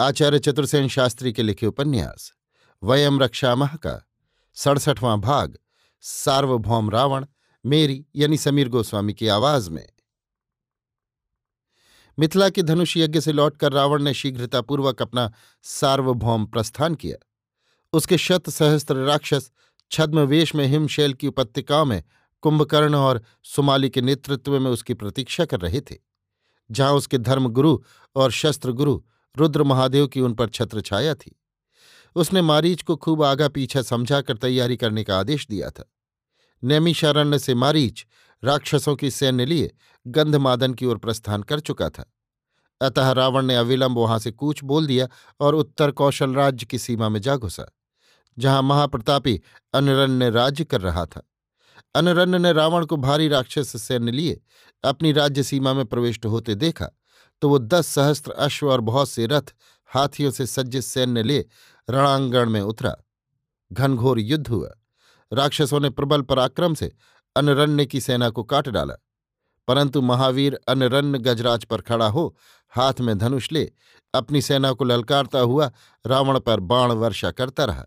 आचार्य चतुर्सेन शास्त्री के लिखे उपन्यास वयम रक्षामह का सड़सठवां भाग, सार्वभौम रावण, मेरी यानी समीर गोस्वामी की आवाज़ में। मिथिला के धनुष यज्ञ से लौटकर रावण ने शीघ्रतापूर्वक अपना सार्वभौम प्रस्थान किया। उसके शत सहस्त्र राक्षस छद्मवेश में हिमशैल की उपत्यकाओं में कुंभकर्ण और सुमाली के नेतृत्व में उसकी प्रतीक्षा कर रहे थे, जहाँ उसके धर्मगुरु और शस्त्र गुरु रुद्र महादेव की उन पर छत्र छाया थी। उसने मारीच को खूब आगा पीछा समझाकर तैयारी करने का आदेश दिया था। नैमिषारण्य से मारीच राक्षसों की सैन्य लिए गंधमादन की ओर प्रस्थान कर चुका था। अतः रावण ने अविलंब वहाँ से कूच बोल दिया और उत्तर कौशल राज्य की सीमा में जा घुसा, जहाँ महाप्रतापी अनरण्य राज्य कर रहा था। अनरण्य ने रावण को भारी राक्षस सैन्य लिए अपनी राज्य सीमा में प्रविष्ट होते देखा तो वो दस सहस्त्र अश्व और बहुत से रथ हाथियों से सज्जित सैन्य ले रणांगण में उतरा। घनघोर युद्ध हुआ। राक्षसों ने प्रबल पराक्रम से अनरण्य की सेना को काट डाला। परंतु महावीर अनरण्य गजराज पर खड़ा हो हाथ में धनुष ले अपनी सेना को ललकारता हुआ रावण पर बाण वर्षा करता रहा।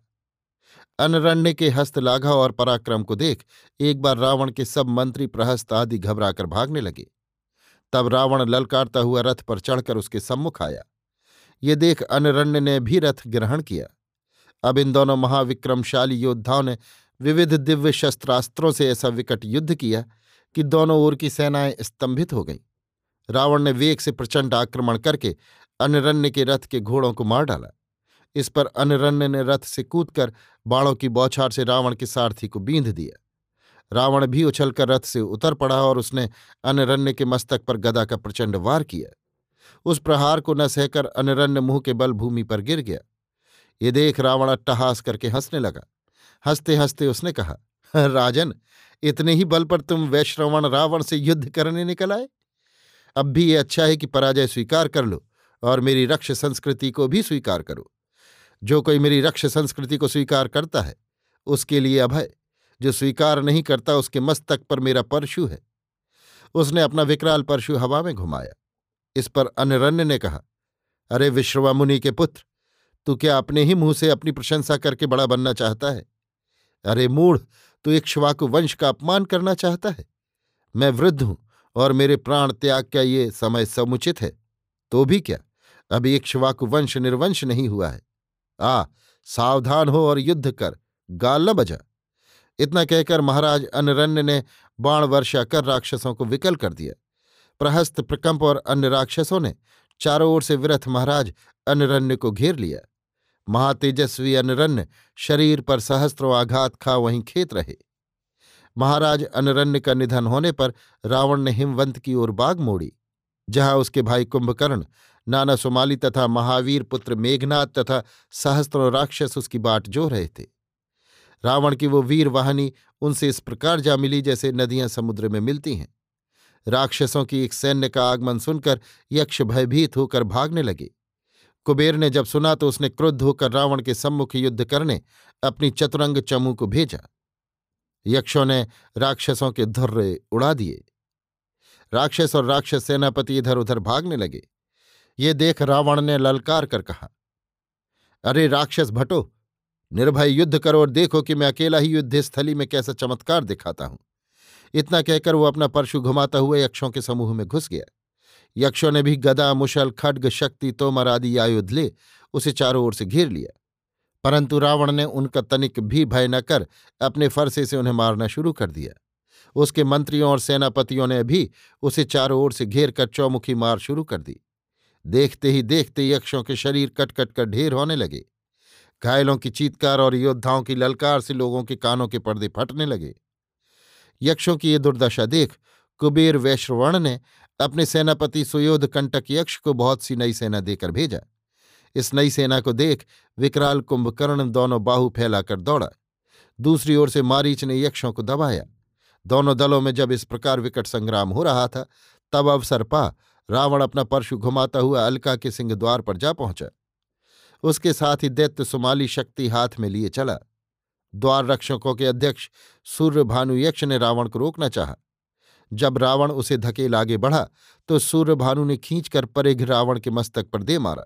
अनरण्य के हस्तलाघा और पराक्रम को देख एक बार रावण के सब मंत्री प्रहस्त आदि घबराकर भागने लगे। तब रावण ललकारता हुआ रथ पर चढ़कर उसके सम्मुख आया। ये देख अनरण्य ने भी रथ ग्रहण किया। अब इन दोनों महाविक्रमशाली योद्धाओं ने विविध दिव्य शस्त्रास्त्रों से ऐसा विकट युद्ध किया कि दोनों ओर की सेनाएँ स्तंभित हो गईं। रावण ने वेग से प्रचंड आक्रमण करके अनरण्य के रथ के घोड़ों को मार डाला। इस पर अनरण्य ने रथ से कूदकर बाणों की बौछार से रावण के सारथी को बींध दिया। रावण भी उछलकर रथ से उतर पड़ा और उसने अनरण्य के मस्तक पर गदा का प्रचंड वार किया। उस प्रहार को न सहकर अनरण्य मुँह के बल भूमि पर गिर गया। ये देख रावण अट्टहास करके हंसने लगा। हँसते हँसते उसने कहा, राजन, इतने ही बल पर तुम वैश्रवण रावण से युद्ध करने निकल आए? अब भी ये अच्छा है कि पराजय स्वीकार कर लो और मेरी रक्ष संस्कृति को भी स्वीकार करो। जो कोई मेरी रक्ष संस्कृति को स्वीकार करता है, उसके लिए अभय। जो स्वीकार नहीं करता उसके मस्तक पर मेरा परशु है। उसने अपना विकराल परशु हवा में घुमाया। इस पर अनरण्य ने कहा, अरे विश्रवामुनि के पुत्र, तू क्या अपने ही मुँह से अपनी प्रशंसा करके बड़ा बनना चाहता है? अरे मूढ़, तू इक्ष्वाकु वंश का अपमान करना चाहता है? मैं वृद्ध हूँ और मेरे प्राण त्याग का ये समय समुचित है तो भी क्या? अभी इक्ष्वाकु वंश निर्वंश नहीं हुआ है। आ, सावधान हो और युद्ध कर, गाल न बजा। इतना कहकर महाराज अनरण्य ने बाण वर्षा कर राक्षसों को विकल कर दिया। प्रहस्त प्रकंप और अन्य राक्षसों ने चारों ओर से विरथ महाराज अनरण्य को घेर लिया। महातेजस्वी अनरण्य शरीर पर सहस्त्रों आघात खा वहीं खेत रहे। महाराज अनरण्य का निधन होने पर रावण ने हिमवंत की ओर बाग मोड़ी, जहाँ उसके भाई कुंभकर्ण, नाना सुमाली तथा महावीर पुत्र मेघनाथ तथा सहस्त्रों राक्षस उसकी बाट जो रहे थे। रावण की वो वीर वाहनी उनसे इस प्रकार जा मिली जैसे नदियाँ समुद्र में मिलती हैं। राक्षसों की एक सैन्य का आगमन सुनकर यक्ष भयभीत होकर भागने लगे। कुबेर ने जब सुना तो उसने क्रुद्ध होकर रावण के सम्मुख युद्ध करने अपनी चतुरंग चमू को भेजा। यक्षों ने राक्षसों के धुर्रे उड़ा दिए। राक्षस और राक्षस सेनापति इधर उधर भागने लगे। ये देख रावण ने ललकार कर कहा, अरे राक्षस भटो निर्भय युद्ध करो और देखो कि मैं अकेला ही युद्ध स्थली में कैसा चमत्कार दिखाता हूँ। इतना कहकर वो अपना परशु घुमाता हुआ यक्षों के समूह में घुस गया। यक्षों ने भी गदा, मुशल, खड्ग, शक्ति, तोमर आदि आयुध ले उसे चारों ओर से घेर लिया। परंतु रावण ने उनका तनिक भी भय न कर अपने फरसे से उन्हें मारना शुरू कर दिया। उसके मंत्रियों और सेनापतियों ने भी उसे चारों ओर से घेर कर चौमुखी मार शुरू कर दी। देखते ही देखते यक्षों के शरीर कट कट कर ढेर होने लगे। घायलों की चीतकार और योद्धाओं की ललकार से लोगों के कानों के पर्दे फटने लगे। यक्षों की ये दुर्दशा देख कुबेर वैश्रवर्ण ने अपने सेनापति सुयोध कंटक यक्ष को बहुत सी नई सेना देकर भेजा। इस नई सेना को देख विकराल कुंभकर्ण दोनों बाहु फैलाकर दौड़ा। दूसरी ओर से मारीच ने यक्षों को दबाया। दोनों दलों में जब इस प्रकार विकट संग्राम हो रहा था, तब अवसर पा रावण अपना परशु घुमाता हुआ अलका के सिंह द्वार पर जा पहुँचा। उसके साथ ही दैत्य सुमाली शक्ति हाथ में लिए चला। द्वार रक्षकों के अध्यक्ष सूर्य भानु यक्ष ने रावण को रोकना चाहा। जब रावण उसे धकेल आगे बढ़ा तो सूर्य भानु ने खींचकर परेघ रावण के मस्तक पर दे मारा,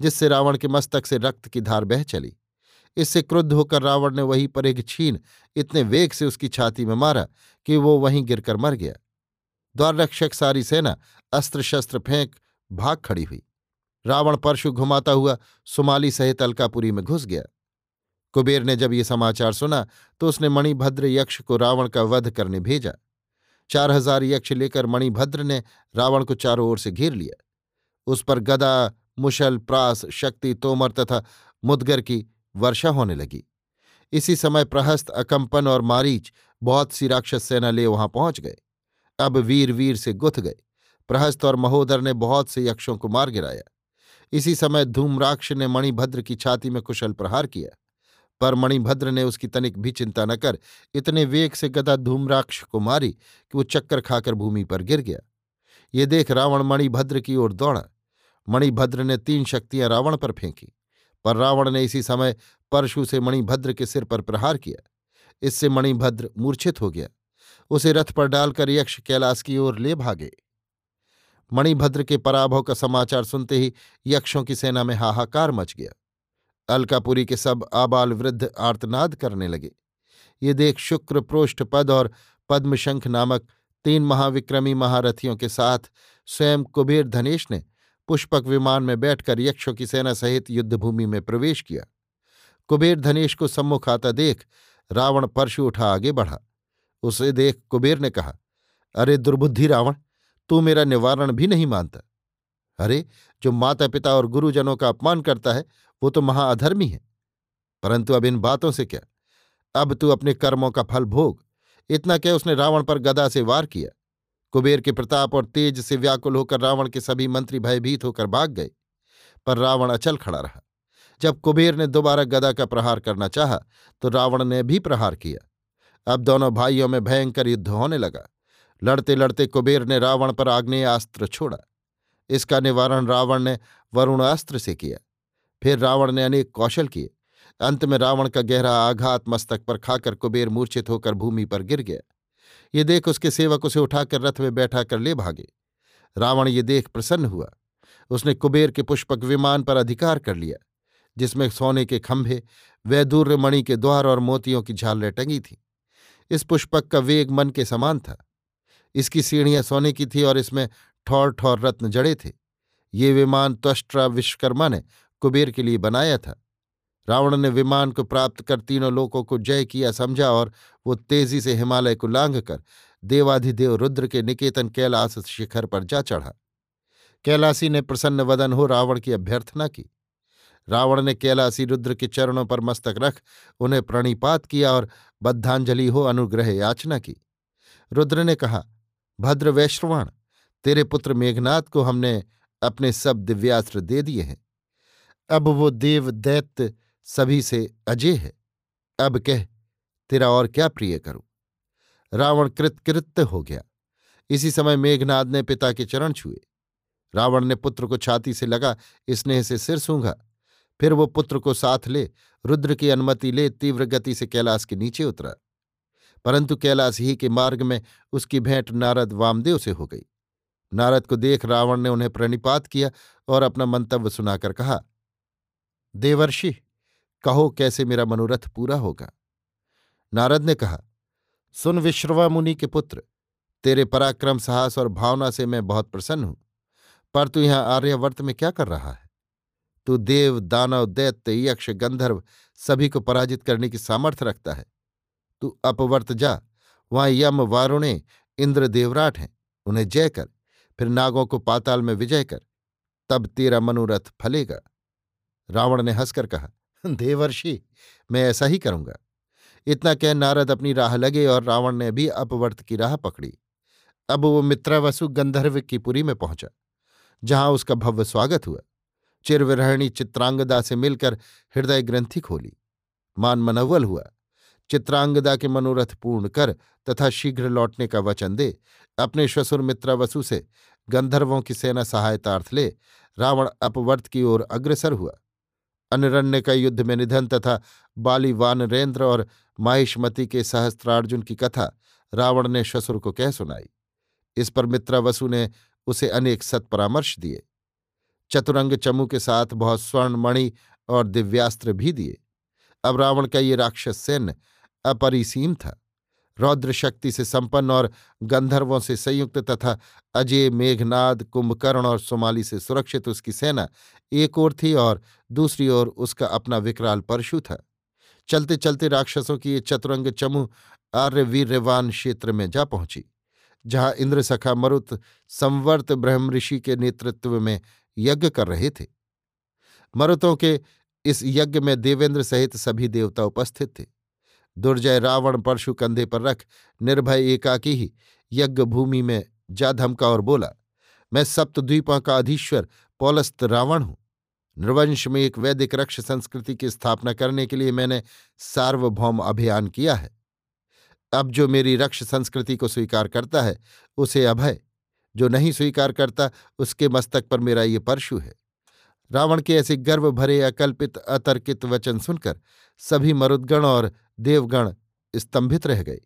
जिससे रावण के मस्तक से रक्त की धार बह चली। इससे क्रुद्ध होकर रावण ने वही परेघ छीन, इतने वेग से उसकी छाती में मारा कि वो वहीं गिरकर मर गया। द्वार रक्षक सारी सेना अस्त्र शस्त्र फेंक भाग खड़ी हुई। रावण परशु घुमाता हुआ सुमाली सहित अलकापुरी में घुस गया। कुबेर ने जब ये समाचार सुना तो उसने मणिभद्र यक्ष को रावण का वध करने भेजा। चार हज़ार यक्ष लेकर मणिभद्र ने रावण को चारों ओर से घेर लिया। उस पर गदा, मुशल, प्रास, शक्ति, तोमर तथा मुदगर की वर्षा होने लगी। इसी समय प्रहस्त, अकंपन और मारीच बहुत सी राक्षस सेना ले वहाँ पहुँच गए। अब वीर वीर से गुथ गए। प्रहस्त और महोदर ने बहुत से यक्षों को मार गिराया। इसी समय धूम्राक्ष ने मणिभद्र की छाती में कुशल प्रहार किया, पर मणिभद्र ने उसकी तनिक भी चिंता न कर इतने वेग से गदा धूम्राक्ष को मारी कि वो चक्कर खाकर भूमि पर गिर गया। ये देख रावण मणिभद्र की ओर दौड़ा। मणिभद्र ने तीन शक्तियाँ रावण पर फेंकी, पर रावण ने इसी समय परशु से मणिभद्र के सिर पर प्रहार किया। इससे मणिभद्र मूर्छित हो गया। उसे रथ पर डालकर यक्ष कैलाश की ओर ले भागे। मणिभद्र के पराभव का समाचार सुनते ही यक्षों की सेना में हाहाकार मच गया। अलकापुरी के सब आबाल वृद्ध आर्तनाद करने लगे। ये देख शुक्र, प्रोष्ठ पद और पद्मशंख नामक तीन महाविक्रमी महारथियों के साथ स्वयं कुबेर धनेश ने पुष्पक विमान में बैठकर यक्षों की सेना सहित युद्धभूमि में प्रवेश किया। कुबेर धनेश को सम्मुख आता देख रावण परशु उठा आगे बढ़ा। उसे देख कुबेर ने कहा, अरे दुर्बुद्धि रावण तू मेरा निवारण भी नहीं मानता। अरे, जो माता पिता और गुरुजनों का अपमान करता है, वो तो महाअधर्मी है। परंतु अब इन बातों से क्या? अब तू अपने कर्मों का फल भोग। इतना क्या उसने रावण पर गदा से वार किया? कुबेर के प्रताप और तेज से व्याकुल होकर रावण के सभी मंत्री भयभीत होकर भाग गए। पर रावण अचल खड़ा रहा। जब कुबेर ने दोबारा गदा का प्रहार करना चाहा तो रावण ने भी प्रहार किया। अब दोनों भाइयों में भयंकर युद्ध होने लगा। लड़ते लड़ते कुबेर ने रावण पर आग्नेयास्त्र छोड़ा। इसका निवारण रावण ने वरुणास्त्र से किया। फिर रावण ने अनेक कौशल किए। अंत में रावण का गहरा आघात मस्तक पर खाकर कुबेर मूर्छित होकर भूमि पर गिर गया। ये देख उसके सेवक उसे उठाकर रथ में बैठा कर ले भागे। रावण ये देख प्रसन्न हुआ। उसने कुबेर के पुष्पक विमान पर अधिकार कर लिया, जिसमें सोने के खंभे वैदूर्य मणि के द्वार और मोतियों की झालरें टंगी थीं। इस पुष्पक का वेग मन के समान था। इसकी सीढ़ियाँ सोने की थी और इसमें ठौर ठौर रत्न जड़े थे। ये विमान त्वष्ट्रा विश्वकर्मा ने कुबेर के लिए बनाया था। रावण ने विमान को प्राप्त कर तीनों लोगों को जय किया समझा और वो तेज़ी से हिमालय को लांघ कर देवाधिदेव रुद्र के निकेतन कैलाश शिखर पर जा चढ़ा। कैलासी ने प्रसन्न वदन हो रावण की अभ्यर्थना की। रावण ने कैलासी रुद्र के चरणों पर मस्तक रख उन्हें प्रणिपात किया और बद्धांजलि हो अनुग्रह याचना की। रुद्र ने कहा भद्र वैश्रवाण तेरे पुत्र मेघनाथ को हमने अपने सब दिव्यास्त्र दे दिए हैं। अब वो देव दैत्य सभी से अजय है। अब कह, तेरा और क्या प्रिय करूँ? रावण कृतकृत्य हो गया। इसी समय मेघनाद ने पिता के चरण छुए। रावण ने पुत्र को छाती से लगा, स्नेह से सिर सूंघा। फिर वो पुत्र को साथ ले, रुद्र की अनुमति ले तीव्र गति से कैलाश के नीचे उतरा। परंतु कैलाश ही के मार्ग में उसकी भेंट नारद वामदेव से हो गई। नारद को देख रावण ने उन्हें प्रणिपात किया और अपना मंतव्य सुनाकर कहा, देवर्षि, कहो कैसे मेरा मनोरथ पूरा होगा? नारद ने कहा, सुन विश्रवा मुनि के पुत्र, तेरे पराक्रम, साहस और भावना से मैं बहुत प्रसन्न हूँ, पर तू यहाँ आर्यवर्त में क्या कर रहा है? तू देव, दानव, दैत्य, यक्ष, गंधर्व सभी को पराजित करने की सामर्थ्य रखता है। तू अपवर्त जा। वहाँ यम वारुणे इंद्र देवराट हैं, उन्हें जय कर। फिर नागों को पाताल में विजय कर। तब तेरा मनोरथ फलेगा। रावण ने हंसकर कहा, देवर्षि, मैं ऐसा ही करूँगा। इतना कह नारद अपनी राह लगे और रावण ने भी अपवर्त की राह पकड़ी। अब वो मित्रावसु गंधर्व की पुरी में पहुँचा, जहाँ उसका भव्य स्वागत हुआ। चिरविरहणी चित्रांगदा से मिलकर हृदय ग्रंथि खोली। मान मनव्वल हुआ। चित्रांगदा के मनोरथ पूर्ण कर तथा शीघ्र लौटने का वचन दे। अपने श्वसुर मित्रावसु से गंधर्वों की सेना सहायतार्थ ले। रावण अपवर्त की ओर अग्रसर हुआ। अनरण्य का युद्ध में निधन तथा बाली वानरेंद्र और माहिष्मती के सहस्त्रार्जुन की कथा रावण ने श्वसुर को कह सुनाई। इस पर मित्रावसु ने उसे अनेक सत्परामर्श दिए। चतुरंग चमू के साथ बहुत स्वर्ण मणि और दिव्यास्त्र भी दिए। अब रावण का ये राक्षस सैन्य अपरिसीम था। रौद्र शक्ति से संपन्न और गंधर्वों से संयुक्त तथा अजय मेघनाद, कुंभकर्ण और सोमाली से सुरक्षित उसकी सेना एक ओर थी और दूसरी ओर उसका अपना विकराल परशु था। चलते चलते राक्षसों की ये चतुरंग चमू आर्यवीर्यवान क्षेत्र में जा पहुँची, जहाँ इंद्र सखा मरुत संवर्त ब्रह्म ऋषि के नेतृत्व में यज्ञ कर रहे थे। मरुतों के इस यज्ञ में देवेंद्र सहित सभी देवता उपस्थित थे। दुर्जय रावण परशु कंधे पर रख निर्भय एकाकी ही यज्ञ भूमि में जा धमका और बोला, मैं सप्तद्वीपों का अधीश्वर पौलस्त रावण हूँ। नृवंश में एक वैदिक रक्ष संस्कृति की स्थापना करने के लिए मैंने सार्वभौम अभियान किया है। अब जो मेरी रक्ष संस्कृति को स्वीकार करता है, उसे अभय। जो नहीं स्वीकार करता, उसके मस्तक पर मेरा ये परशु है। रावण के ऐसे गर्व भरे, अकल्पित, अतर्कित वचन सुनकर सभी मरुद्गण और देवगण स्तंभित रह गए।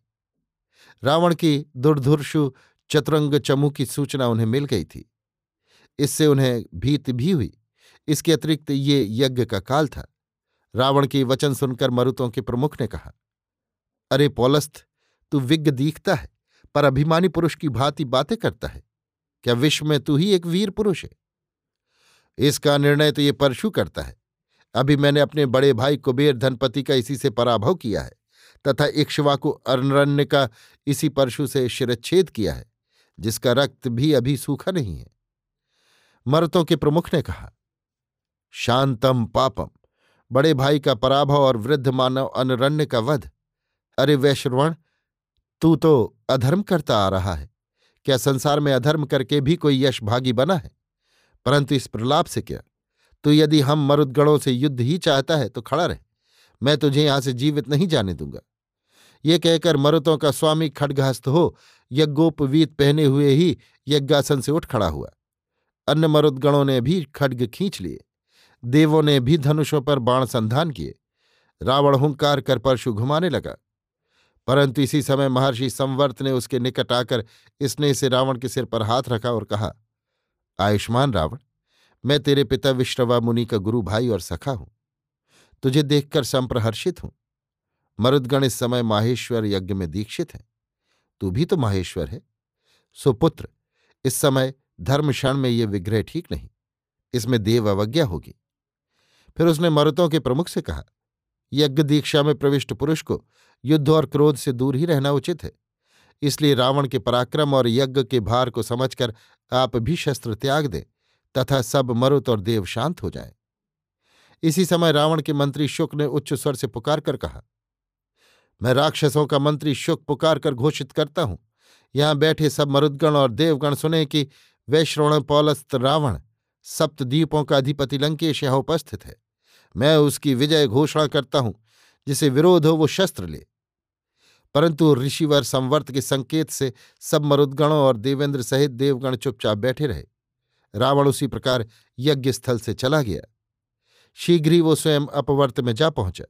रावण की दुर्धुर्षु, चतुरंग चमू की सूचना उन्हें मिल गई थी। इससे उन्हें भीत भी हुई। इसके अतिरिक्त ये यज्ञ का काल था। रावण के वचन सुनकर मरुतों के प्रमुख ने कहा, अरे पौलस्थ तू विज्ञ दीखता है, पर अभिमानी पुरुष की भांति बातें करता है। क्या विश्व में तू ही एक वीर पुरुष है? इसका निर्णय तो ये परशु करता है। अभी मैंने अपने बड़े भाई कुबेर धनपति का इसी से पराभव किया है, तथा इक्ष्वाकु अरण्य का इसी परशु से शिरच्छेद किया है, जिसका रक्त भी अभी सूखा नहीं है। मर्तों के प्रमुख ने कहा, शांतम पापम, बड़े भाई का पराभव और वृद्ध मानव अनरण्य का वध। अरे वैश्रवण, तू तो अधर्म करता आ रहा है। क्या संसार में अधर्म करके भी कोई यश भागी बना है? परंतु इस प्रलाप से क्या? तो यदि हम मरुदगणों से युद्ध ही चाहता है तो खड़ा रहे। मैं तुझे यहाँ से जीवित नहीं जाने दूँगा। ये कहकर मरुतों का स्वामी खड्गहस्त हो, यज्ञोपवीत पहने हुए ही यज्ञासन से उठ खड़ा हुआ। अन्य मरुदगणों ने भी खड्ग खींच लिए। देवों ने भी धनुषों पर बाण संधान किए। रावण हुंकार कर परशु घुमाने लगा। परंतु इसी समय महर्षि संवर्त ने उसके निकट आकर स्नेह से रावण के सिर पर हाथ रखा और कहा आयुष्मान रावण, मैं तेरे पिता विश्रवा मुनि का गुरु भाई और सखा हूँ। तुझे देखकर संप्रहर्षित हूँ। मरुदगण इस समय माहेश्वर यज्ञ में दीक्षित है। तू भी तो माहेश्वर है। सुपुत्र, इस समय धर्म क्षण में ये विग्रह ठीक नहीं। इसमें देव अवज्ञा होगी। फिर उसने मरुतों के प्रमुख से कहा, यज्ञ दीक्षा में प्रविष्ट पुरुष को युद्ध और क्रोध से दूर ही रहना उचित है। इसलिए रावण के पराक्रम और यज्ञ के भार को समझकर आप भी शस्त्र त्याग दें, तथा सब मरुत और देव शांत हो जाएँ। इसी समय रावण के मंत्री शुक ने उच्च स्वर से पुकार कर कहा, मैं राक्षसों का मंत्री शुक पुकार कर घोषित करता हूँ। यहाँ बैठे सब मरुदगण और देवगण सुने कि वैश्रवण पौलस्त रावण सप्तद्वीपों का अधिपति लंकेश यहाँ उपस्थित है। मैं उसकी विजय घोषणा करता हूँ, जिसे विरोध हो वो शस्त्र ले। परंतु ऋषिवर संवर्त के संकेत से सब मरुदगणों और देवेंद्र सहित देवगण चुपचाप बैठे रहे। रावण उसी प्रकार यज्ञ स्थल से चला गया। शीघ्र ही वो स्वयं अपवर्त में जा पहुँचा।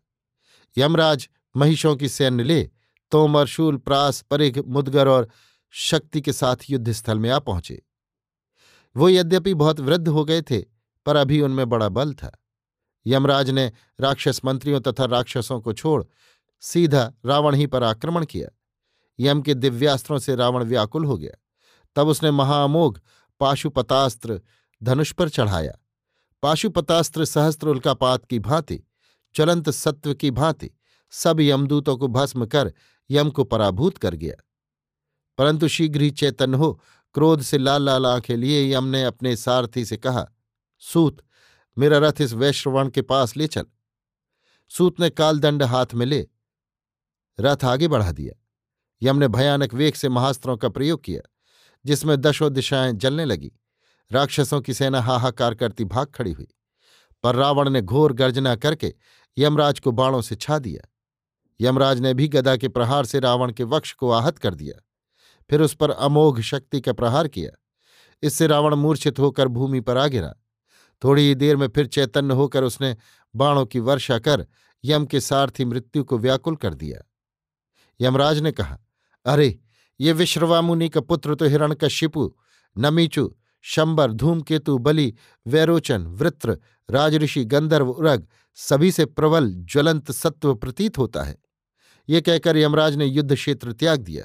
यमराज महिषों की सैन्य ले, तोमर, शूल, प्रास, परिघ, मुदगर और शक्ति के साथ युद्धस्थल में आ पहुँचे। वो यद्यपि बहुत वृद्ध हो गए थे, पर अभी उनमें बड़ा बल था। यमराज ने राक्षस मंत्रियों तथा राक्षसों को छोड़ सीधा रावण ही पर आक्रमण किया। यम के दिव्यास्त्रों से रावण व्याकुल हो गया। तब उसने महाअमोघ पाशुपतास्त्र धनुष पर चढ़ाया। पाशुपतास्त्र सहस्त्र उल्कापात की भांति, चलंत सत्व की भांति सब यमदूतों को भस्म कर यम को पराभूत कर गया। परंतु शीघ्र ही चैतन्य हो, क्रोध से लाल लाल आँखें लिए यम ने अपने सारथी से कहा, सूत, मेरा रथ इस वैश्रवण के पास ले चल। सूत ने कालदंड हाथ में ले रथ आगे बढ़ा दिया। यम ने भयानक वेग से महास्त्रों का प्रयोग किया, जिसमें दशों दिशाएँ जलने लगी। राक्षसों की सेना हाहाकार करती भाग खड़ी हुई, पर रावण ने घोर गर्जना करके यमराज को बाणों से छा दिया। यमराज ने भी गदा के प्रहार से रावण के वक्ष को आहत कर दिया, फिर उस पर अमोघ शक्ति का प्रहार किया। इससे रावण मूर्छित होकर भूमि पर आ गिरा। थोड़ी ही देर में फिर चैतन्य होकर उसने बाणों की वर्षा कर यम के सारथी मृत्यु को व्याकुल कर दिया। यमराज ने कहा, अरे, ये विश्रवामुनि का पुत्र तो हिरण का शिपु नमीचु, शंबर, धूमकेतु, बलि, वैरोचन, वृत्र, राजऋषि, गंधर्व, उरग, सभी से प्रबल, ज्वलंत सत्व प्रतीत होता है। ये कहकर यमराज ने युद्ध क्षेत्र त्याग दिया।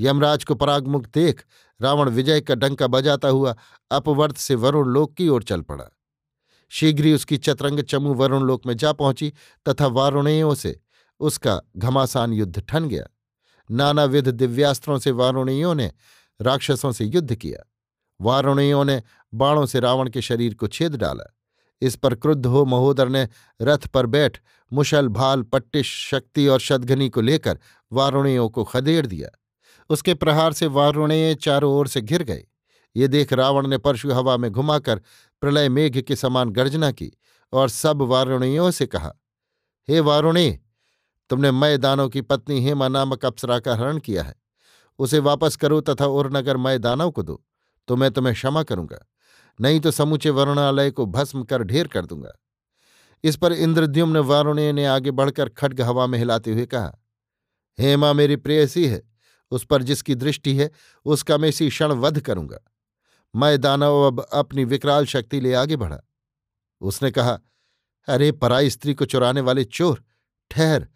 यमराज को परागमुख देख, रावण विजय का डंका बजाता हुआ अपवर्त से वरुण लोक की ओर चल पड़ा। शीघ्र ही उसकी चतरंग चमू वरुण लोक में जा पहुँची तथा वारुणेयों से उसका घमासान युद्ध ठन गया। नानाविध दिव्यास्त्रों से वारुणियों ने राक्षसों से युद्ध किया। वारुणियों ने बाणों से रावण के शरीर को छेद डाला। इस पर क्रुद्ध हो महोदर ने रथ पर बैठ मुशल, भाल, पट्टिश, शक्ति और शतघनी को लेकर वारुणियों को खदेड़ दिया। उसके प्रहार से वारुणेय चारों ओर से घिर गए। ये देख रावण ने परशु हवा में घुमाकर प्रलय मेघ के समान गर्जना की और सब वारुणियों से कहा, हे वारुणे तुमने मय दानों की पत्नी हेमा नामक अप्सरा का हरण किया है। उसे वापस करो तथा उर्नगर मय दानव को दो। तो मैं तुम्हें क्षमा करूँगा। नहीं तो समूचे वरुणालय को भस्म कर ढेर कर दूँगा। इस पर इंद्रद्युम्न वारुणे ने आगे बढ़कर खड्ग हवा में हिलाते हुए कहा, हेमा मेरी प्रेयसी है। उस पर जिसकी दृष्टि है, उसका मैं इसी क्षण वध करूँगा। मैं दानव अब अपनी विकराल शक्ति ले आगे बढ़ा। उसने कहा, अरे पराई स्त्री को चुराने वाले चोर, ठहर।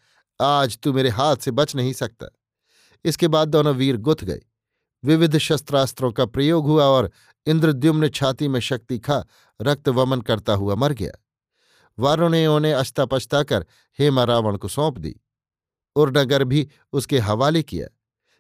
आज तू मेरे हाथ से बच नहीं सकता। इसके बाद दोनों वीर गुथ गए। विविध शस्त्रास्त्रों का प्रयोग हुआ और इंद्रद्युम्न छाती में शक्ति खा रक्त वमन करता हुआ मर गया। वारुणियों ने अस्तापस्ता कर हेमा रावण को सौंप दी। उर्नगर भी उसके हवाले किया।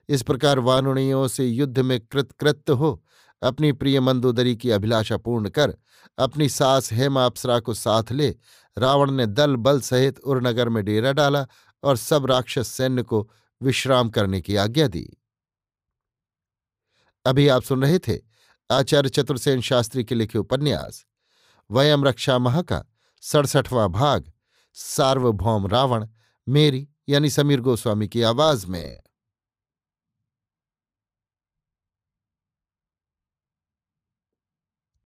इस प्रकार वारुणियों से युद्ध में कृतकृत्य हो, अपनी प्रिय मंदोदरी की अभिलाषा पूर्ण कर, अपनी सास हेमा अप्सरा को साथ ले, रावण ने दल बल सहित उरनगर में डेरा डाला और सब राक्षस सैन्य को विश्राम करने की आज्ञा दी। अभी आप सुन रहे थे आचार्य चतुर्सेन शास्त्री के लिखे उपन्यास, वयम रक्षा मह का सड़सठवां भाग, सार्वभौम रावण, मेरी यानी समीर गोस्वामी की आवाज़ में।